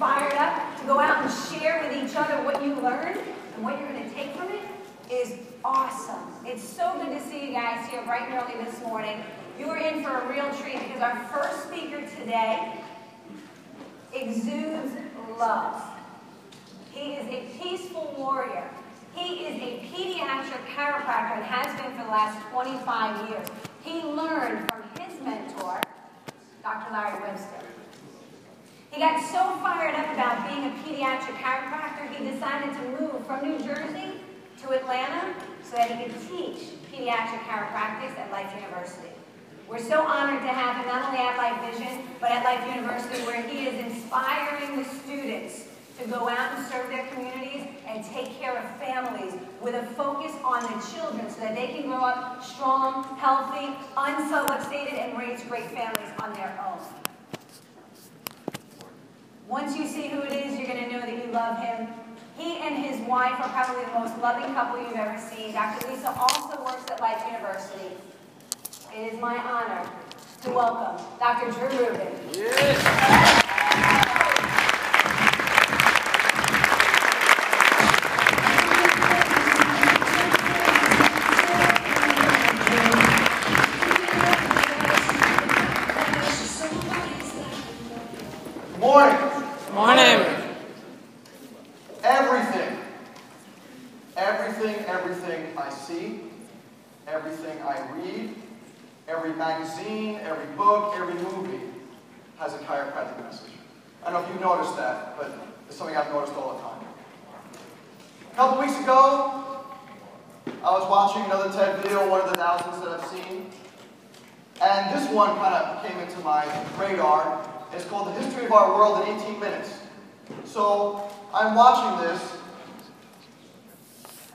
fired up to go out and share with each other what you learned and what you're going to take from it is awesome. It's so good to see you guys here bright and early this morning. You are in for a real treat because our first speaker today exudes love. He is a peaceful warrior. He is a pediatric chiropractor and has been for the last 25 years. He learned from his mentor, Dr. Larry Webster. He got so fired up about being a pediatric chiropractor, he decided to move from New Jersey to Atlanta so that he could teach pediatric chiropractic at Life University. We're so honored to have him not only at Life Vision, but at Life University where he is inspiring the students to go out and serve their communities and take care of families with a focus on the children so that they can grow up strong, healthy, unsubluxated, and raise great families on their own. Once you see who it is, you're going to know that you love him. He and his wife are probably the most loving couple you've ever seen. Dr. Lisa also works at Life University. It is my honor to welcome Dr. Drew Rubin. Morning.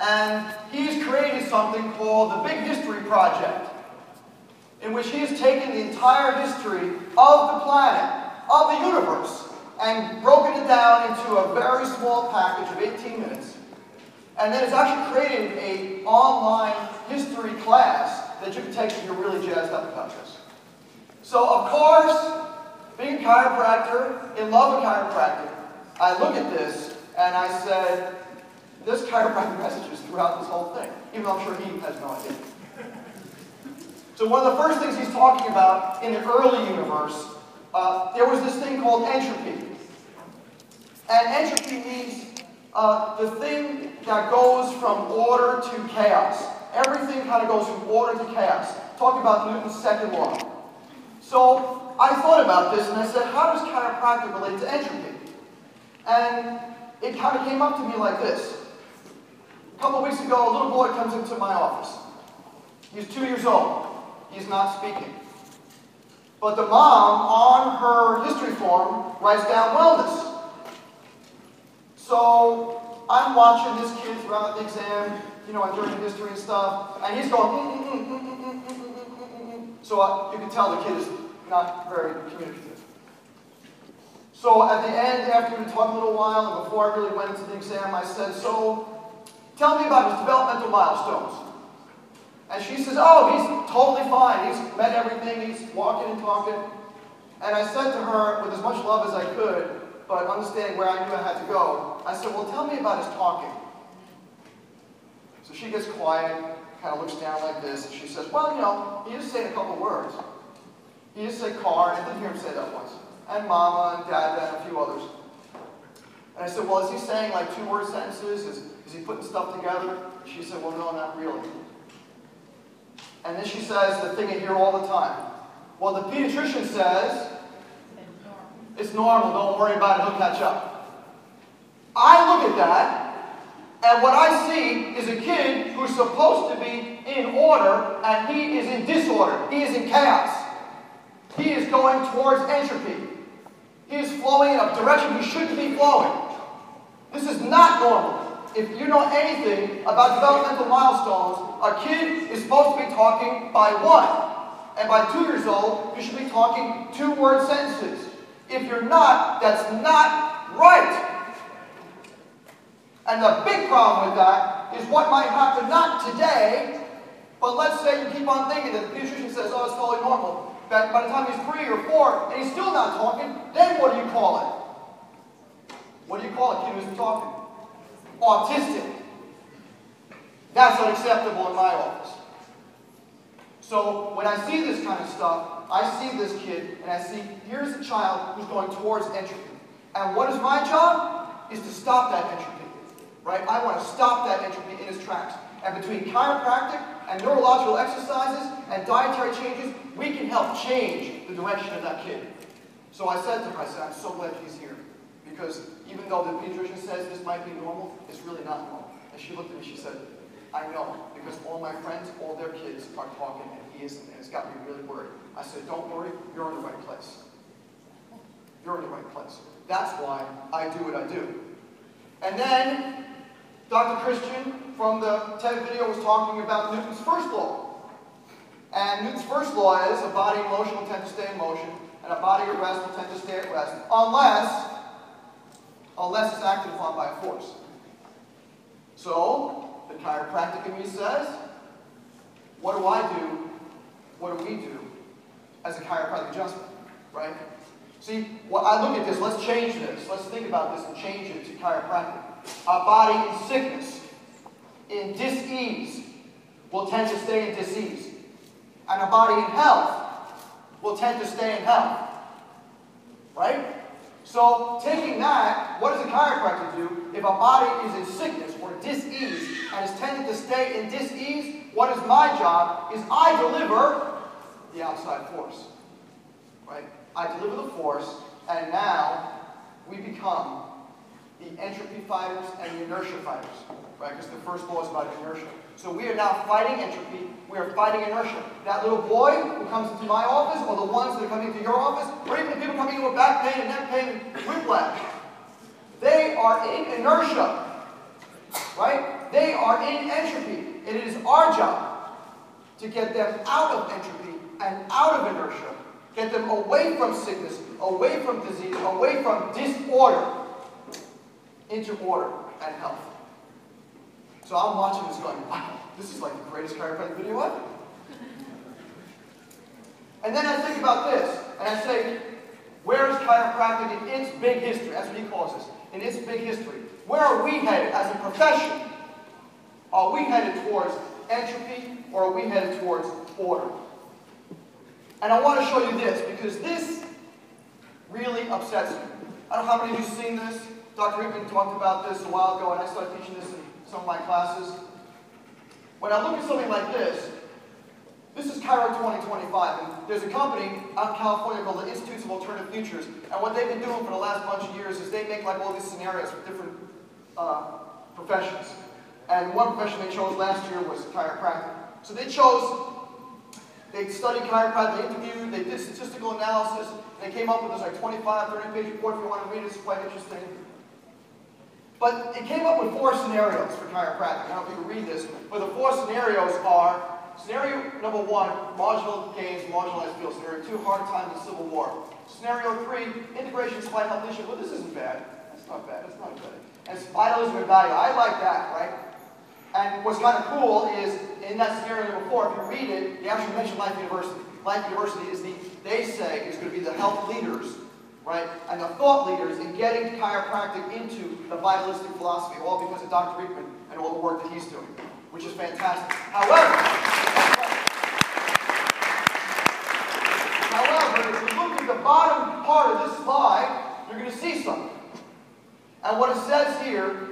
And he's created something called the Big History Project, in which he has taken the entire history of the planet, of the universe, and broken it down into a very small package of 18 minutes. And then it's actually created a online history class that you can take if you're really jazzed up about this. So of course, being a chiropractor, in love with chiropractic, I look at this and I said, this chiropractic message is throughout this whole thing, even though I'm sure he has no idea. So one of the first things he's talking about in the early universe, uh, there was this thing called entropy. And entropy means uh, the thing that goes from order to chaos. Everything kind of goes from order to chaos. Talk about Newton's second law. So I thought about this and I said, how does chiropractic relate to entropy? And it kind of came up to me like this. A couple weeks ago, a little boy comes into my office. He's two years old. He's not speaking. But the mom, on her history form, writes down wellness. So I'm watching this kid throughout the exam, you know, and during history and stuff, and he's going, mm mm mm, mm, mm, mm, so uh, you can tell the kid is not very communicative. So at the end, after we talked a little while, and before I really went into the exam, I said, so tell me about his developmental milestones. And she says, oh, he's totally fine. He's met everything. He's walking and talking. And I said to her, with as much love as I could, but understanding where I knew I had to go, I said, well, tell me about his talking. So she gets quiet, kind of looks down like this, and she says, well, you know, he just said a couple words. He just said car, and I didn't hear him say that once. And mama and dad and a few others. And I said, well, is he saying like two word sentences? Is, is he putting stuff together? She said, well, no, not really. And then she says the thing I hear all the time. Well, the pediatrician says, it's normal, don't worry about it, he'll catch up. I look at that, and what I see is a kid who's supposed to be in order, and he is in disorder. He is in chaos. He is going towards entropy. He is flowing in a direction he shouldn't be flowing. This is not normal. If you know anything about developmental milestones, a kid is supposed to be talking by one. And by two years old, you should be talking two word sentences. If you're not, that's not right. And the big problem with that is what might happen not today, but let's say you keep on thinking that the pediatrician says, oh, it's totally normal. But by the time he's three or four and he's still not talking, then what do you call it? What do you call a kid who isn't talking? Autistic. That's unacceptable in my office. So when I see this kind of stuff, I see this kid and I see here's a child who's going towards entropy. And what is my job? Is to stop that entropy. Right? I want to stop that entropy in its tracks. And between chiropractic and neurological exercises and dietary changes, we can help change the direction of that kid. So I said to her, I said, I'm so glad he's here. Because even though the pediatrician says this might be normal, it's really not normal. And she looked at me, she said, I know, because all my friends, all their kids are talking and he isn't, and it's got me really worried. I said, don't worry, you're in the right place. You're in the right place. That's why I do what I do. And then Dr. Christian from the TED video was talking about Newton's first law. And Newton's first law is a body in motion will tend to stay in motion, and a body at rest will tend to stay at rest, unless, unless it's acted upon by force. So, the chiropractic in me says, what do I do? What do we do as a chiropractic adjustment? Right? See, well, I look at this, let's change this. Let's think about this and change it to chiropractic. A body in sickness, in dis-ease, will tend to stay in dis-ease. And a body in health will tend to stay in health. Right? So, taking that, what does a chiropractor do? If a body is in sickness or dis-ease and is tending to stay in dis-ease, what is my job? Is I deliver the outside force. Right? I deliver the force, and now we become the entropy fighters and the inertia fighters, right? Because the first law is about inertia. So we are now fighting entropy, we are fighting inertia. That little boy who comes into my office, or the ones that are coming into your office, or even the people coming in with back pain and neck pain and whiplash, they are in inertia, right? They are in entropy. And it is our job to get them out of entropy and out of inertia, get them away from sickness, away from disease, away from disorder, into order and health. So I'm watching this going, wow, this is like the greatest chiropractic video ever. And then I think about this, and I say, where is chiropractic in its big history? That's what he calls this, in its big history. Where are we headed as a profession? Are we headed towards entropy, or are we headed towards order? And I want to show you this, because this really upsets me. I don't know how many of you have seen this. Dr. Riekeman talked about this a while ago, and I started teaching this in some of my classes. When I look at something like this, this is Chiro 2025, and there's a company out in California called the Institutes of Alternative Futures, and what they've been doing for the last bunch of years is they make like all these scenarios for different uh, professions. And one profession they chose last year was chiropractic. So they chose, they studied chiropractic, they interviewed, they did statistical analysis, they came up with this like 25, 30 page report if you want to read it, it's quite interesting. But it came up with four scenarios for chiropractic. I don't know if you can read this, but the four scenarios are scenario number one, marginal gains, marginalized fields. Scenario two, hard times in civil war. Scenario three, integration spine health issue. Well, this isn't bad. That's not bad. That's not bad. And vitalism and value. I like that, right? And what's kind of cool is in that scenario number four, if you read it, they actually mention Life University. Life University is the, they say, is going to be the health leaders right? And the thought leaders in getting chiropractic into the vitalistic philosophy, all because of Dr. Riekeman and all the work that he's doing, which is fantastic. However, however, if you look at the bottom part of this slide, you're going to see something. And what it says here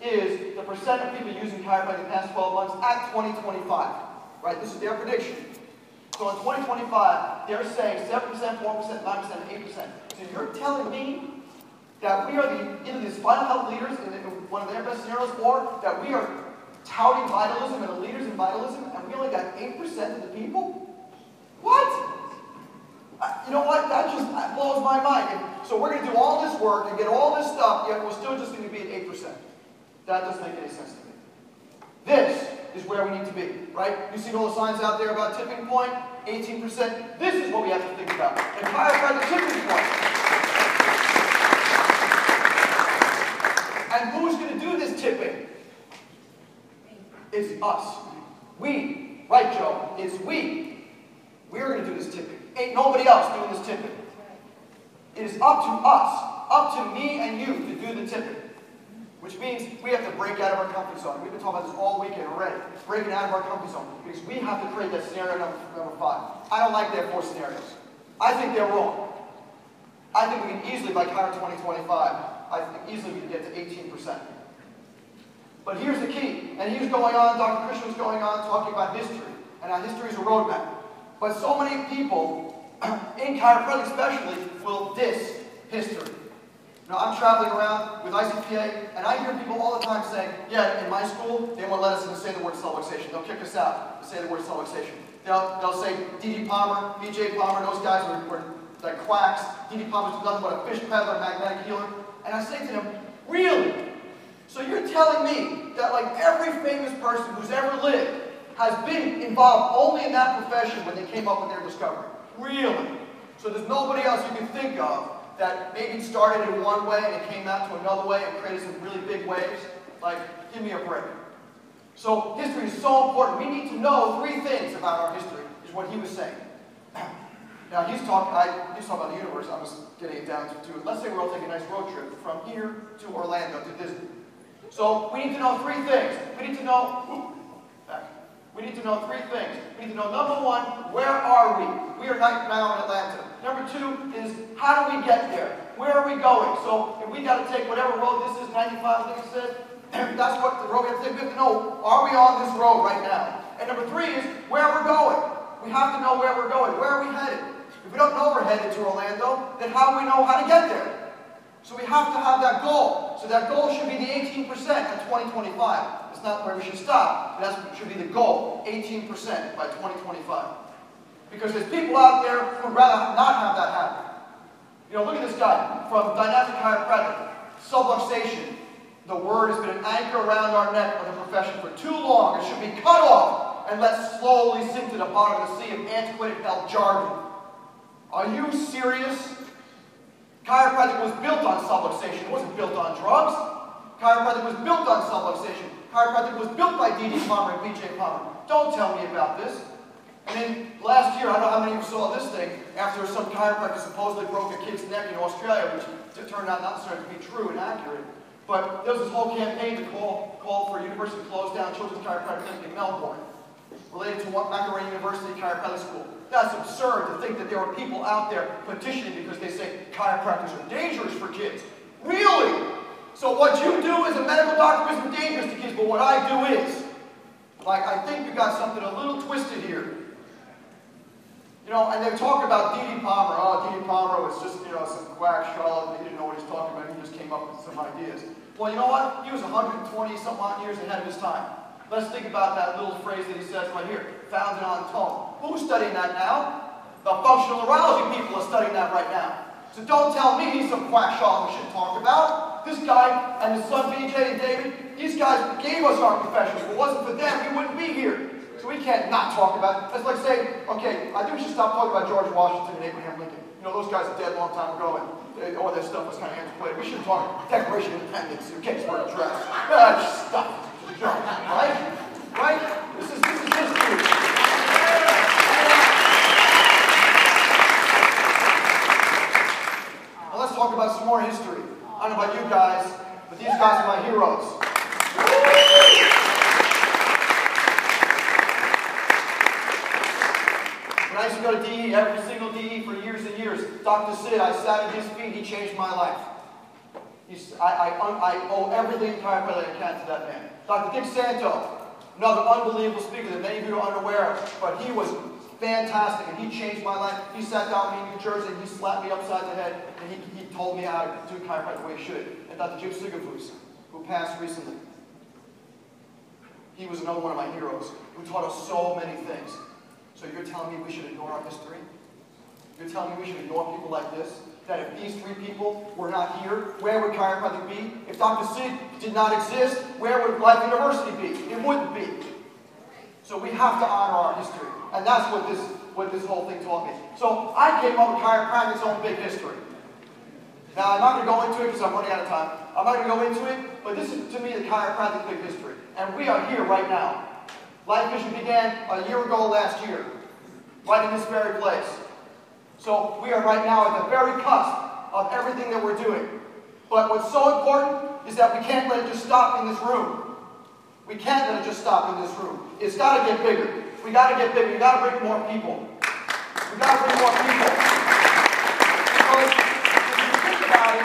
is the percent of people using chiropractic in the past 12 months at 2025. Right? This is their prediction. So in 2025, they're saying 7%, 4%, 9%, 8%. So you're telling me that we are the, either the spinal health leaders in, one of their best scenarios, or that we are touting vitalism and the leaders in vitalism, and we only got 8% of the people? What? Uh, you know what? That just that blows my mind. And so we're going to do all this work and get all this stuff, yet we're still just going to be at 8%. That doesn't make any sense to me. This is where we need to be, right? You've seen all the signs out there about tipping point, 18%. This is what we have to think about. And firefighter tipping point. And who's going to do this tipping? It's us. We. Right, Joe? It's we. We're going to do this tipping. Ain't nobody else doing this tipping. It is up to us, up to me and you to do the tipping. Which means we have to break out of our comfort zone. We've been talking about this all weekend already. Breaking out of our comfort zone. Because we have to create that scenario number, number five. I don't like their four scenarios. I think they're wrong. I think we can easily, by Chiro 2025, I think easily we can get to 18%. But here's the key. And he was going on, Dr. Christian was going on talking about history. And how history is a roadmap. But so many people, in chiropractic especially, will diss history. Now, I'm traveling around with ICPA, and I hear people all the time saying, yeah, in my school, they won't let us say the word subluxation. They'll kick us out to say the word subluxation. They'll, they'll say D.D. Palmer, B.J. Palmer, those guys were, were like quacks. D.D. Palmer's nothing but a fish peddler, magnetic healer. And I say to them, really? So you're telling me that like every famous person who's ever lived has been involved only in that profession when they came up with their discovery? Really? So there's nobody else you can think of that maybe started in one way and it came out to another way and created some really big waves? Like, give me a break. So history is so important. We need to know three things about our history, is what he was saying. Now he's talking, I, he's talking about the universe. I was getting it down to, to, let's say we're all taking a nice road trip from here to Orlando to Disney. So we need to know three things. We need to know. We need to know three things. We need to know, number one, where are we? We are right now in Atlanta. Number two is, how do we get there? Where are we going? So if we got to take whatever road this is, 95, I said, that's what the road take. We have to know, are we on this road right now? And number three is, where we're going. We have to know where we're going. Where are we headed? If we don't know we're headed to Orlando, then how do we know how to get there? So we have to have that goal. So that goal should be the 18% at 2025. It's not where we should stop. That should be the goal, 18% by 2025. Because there's people out there who would rather not have that happen. You know, look at this guy from Dynamic Chiropractic. Subluxation. The word has been an anchor around our neck of the profession for too long. It should be cut off and let slowly sink to the bottom of the sea of antiquated health jargon. Are you serious? Chiropractic was built on subluxation. It wasn't built on drugs. Chiropractic was built on subluxation. Chiropractic was built by D.D. Palmer and B.J. Palmer. Don't tell me about this. And then last year, I don't know how many of you saw this thing, after some chiropractor supposedly broke a kid's neck in Australia, which turned out not necessarily to be true and accurate. But there was this whole campaign to call, call for a university to close down Children's Chiropractic Clinic in Melbourne, related to Macquarie University Chiropractic School. That's absurd to think that there are people out there petitioning because they say chiropractors are dangerous for kids. Really? So what you do as a medical doctor isn't dangerous to kids, but what I do is. Like, I think you got something a little twisted here. You know, and they talk about D.D. Palmer. Oh, D.D. Palmer was just, you know, some quack charlatan. He didn't know what he's talking about. He just came up with some ideas. Well, you know what? He was 120 some odd years ahead of his time. Let's think about that little phrase that he says right here, founded on tone. Who's studying that now? The functional neurology people are studying that right now. So don't tell me he's some quack charlatan we should talk about. This guy and his son BJ and David, these guys gave us our professions. If it wasn't for them, we wouldn't be here. So we can't not talk about it. It's like saying, okay, I think we should stop talking about George Washington and Abraham Lincoln. You know, those guys are dead a long time ago, and they, all that stuff was kind of antiquated. We shouldn't talk Declaration of Independence, Gettysburg Address. Ah, just stop. Right? Right? This is, this is history. Now let's talk about some more history. I don't know about you guys, but these guys are my heroes. When I used to go to DE, every single DE for years and years, Dr. Sid, I sat at his feet, he changed my life. He's, I, I, I owe everything in chiropractic I can to that man. Dr. Dick Santo, another unbelievable speaker that many of you are unaware of, but he was fantastic and he changed my life. He sat down with me in New Jersey and he slapped me upside the head and he, he told me how to do chiropractic the way he should. And Dr. Jim Sigafoose, who passed recently, he was another one of my heroes who taught us so many things. So you're telling me we should ignore our history? You're telling me we should ignore people like this? That if these three people were not here, where would chiropractic be? If Dr. Sid did not exist, where would Life University be? It wouldn't be. So we have to honor our history. And that's what this, what this whole thing taught me. So I came up with chiropractic's own big history. Now I'm not going to go into it because I'm running out of time. I'm not going to go into it, but this is to me the chiropractic big history. And we are here right now. Life Vision began a year ago last year, right in this very place. So we are right now at the very cusp of everything that we're doing. But what's so important is that we can't let it just stop in this room. We can't let it just stop in this room. It's got to get bigger. We got to get bigger. We got to bring more people. We got to bring more people. Because if you think about it,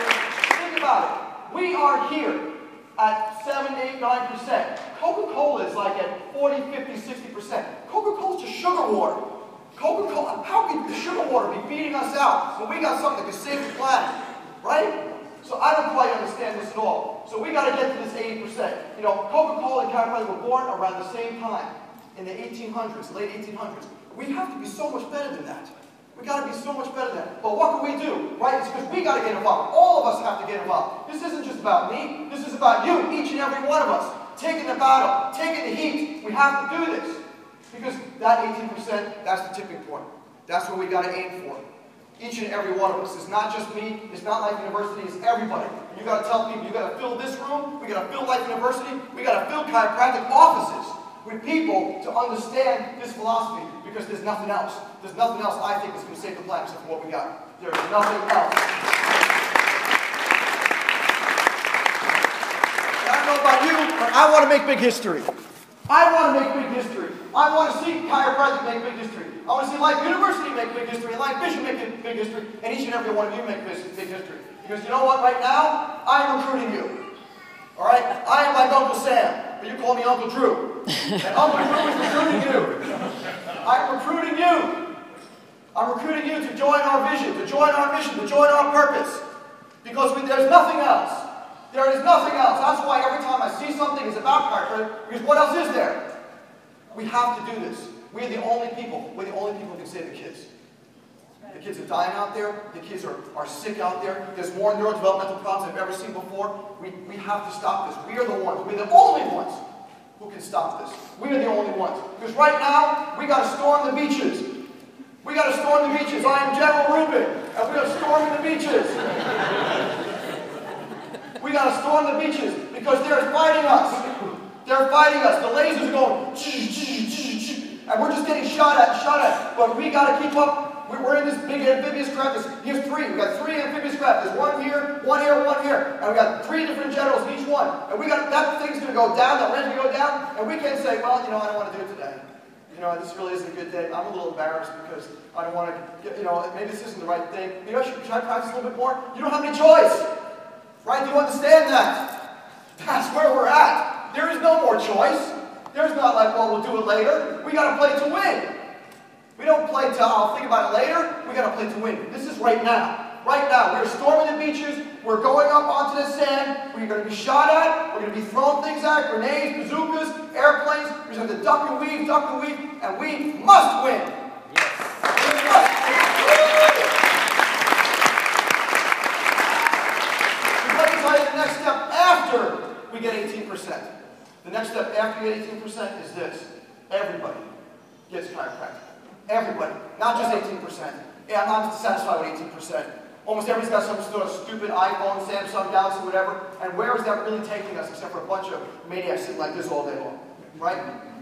think about it. We are here at 7, 8, 9%. Coca-Cola is like at 40, 50, 60%. Coca-Cola is just sugar water. Coca-Cola, how can the sugar water be beating us out when we got something that can save the planet? Right? So I don't quite understand this at all. So we got to get to this 80%. You know, Coca-Cola and chiropractic were born around the same time, in the 1800s, late 1800s. We have to be so much better than that. We got to be so much better than that. But what can we do? Right? It's because we got to get involved. All of us have to get involved. This isn't just about me. This is about you, each and every one of us. Taking the battle, taking the heat. We have to do this. Because that 18%, that's the tipping point. That's what we got to aim for. Each and every one of us. It's not just me. It's not Life University. It's everybody. You got to tell people, you got to fill this room. We got to fill Life University. We got to fill chiropractic offices with people to understand this philosophy because there's nothing else. There's nothing else I think is going to save the planet except for what we got. There's nothing else. I don't know about you, but I want to make big history. I want to make big history. I want to see chiropractic make big history. I want to see Life University make big history, and Life Vision make big history, and each and every one of you make big history. Because you know what? Right now, I'm recruiting you. All right? I am like Uncle Sam, but you call me Uncle Drew. And Uncle Drew is recruiting you. I'm recruiting you. I'm recruiting you to join our vision, to join our mission, to join our purpose. Because we, there's nothing else. There is nothing else. That's why every time I see something, it's about chiropractic. Because what else is there? We have to do this. We're the only people. We're the only people who can save the kids. The kids are dying out there. The kids are, are sick out there. There's more neurodevelopmental problems I've ever seen before. We, we have to stop this. We are the ones. We're the only ones who can stop this. We are the only ones. Because right now, we got to storm the beaches. We got to storm the beaches. I am General Rubin, and we are storming the beaches. Got to storm the beaches because they're fighting us. They're fighting us. The lasers are going, and we're just getting shot at, shot at. But we got to keep up. We're in this big amphibious craft. Here's three. We got three amphibious craft. There's one here, one here, one here, and we got three different generals in each one. And we got that thing's to go down. That going to go down, and we can't say, well, you know, I don't want to do it today. You know, this really isn't a good day. I'm a little embarrassed because I don't want to, you know, maybe this isn't the right thing. Maybe I should, should I practice a little bit more? You don't have any choice. Right? Do you understand that? That's where we're at. There is no more choice. There's not like, well, we'll do it later. We got to play to win. We don't play to, I'll think about it later. We got to play to win. This is right now. Right now. We're storming the beaches. We're going up onto the sand. We're going to be shot at. We're going to be throwing things at, grenades, bazookas, airplanes. We're going to duck and weave, duck and weave, and we must win. Yes. We must. Let me tell you the next step after we get 18%. The next step after you get 18% is this. Everybody gets chiropractic. Everybody. Not just 18%. Yeah, I'm not satisfied with 18%. Almost everybody's got some sort of stupid iPhone, Samsung, Galaxy, whatever. And where is that really taking us except for a bunch of maniacs sitting like this all day long? Right?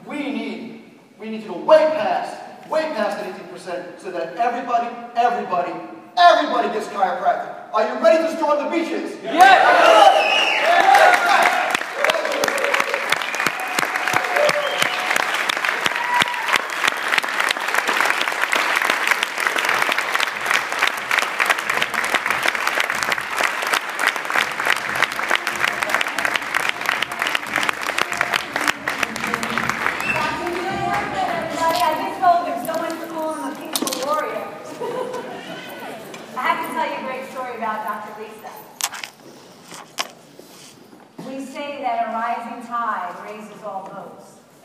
We need, we need to go way past, way past 18% so that everybody, everybody, everybody gets chiropractic. Are you ready to storm the beaches? Everybody,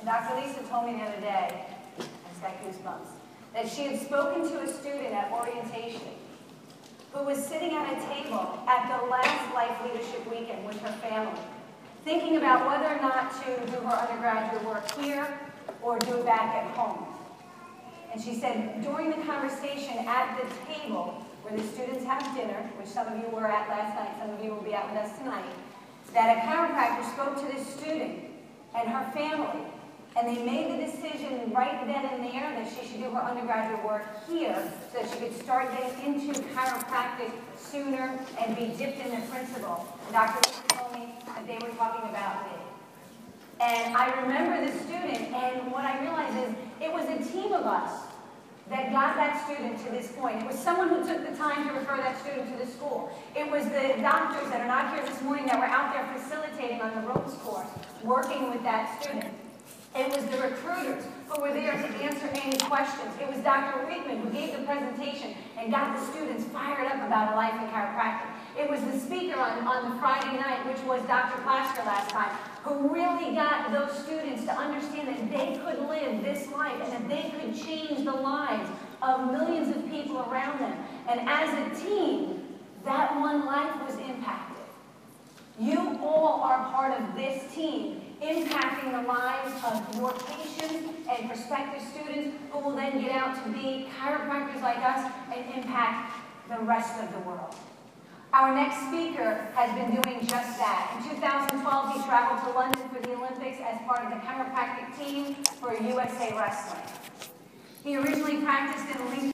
Dr. Lisa told me the other day, I just got goosebumps, that she had spoken to a student at orientation who was sitting at a table at the last Life Leadership Weekend with her family, thinking about whether or not to do her undergraduate work here or do it back at home. And she said, during the conversation at the table where the students have dinner, which some of you were at last night, some of you will be out with us tonight, that a chiropractor spoke to this student and her family, and they made the decision right then and there that she should do her undergraduate work here so that she could start getting into chiropractic sooner and be dipped in the principle. And Dr. Told me that they were talking about me. And I remember the student, and what I realized is it was a team of us that got that student to this point. It was someone who took the time to refer that student to the school. It was the doctors that are not here this morning that were out there facilitating on the ropes course, working with that student. It was the recruiters who were there to answer any questions. It was Dr. Riekeman who gave the presentation and got the students fired up about a life in chiropractic. It was the speaker on, on the Friday night, which was Dr. Plasker last time, who really got those students to understand that they could live this life and that they could change the lives of millions of people around them. And as a team, that one life was impacted. You all are part of this team, impacting the lives of your patients and prospective students who will then get out to be chiropractors like us and impact the rest of the world. Our next speaker has been doing just that. In 2012, he traveled to London for the Olympics as part of the chiropractic team for USA Wrestling. He originally practiced in Lincoln.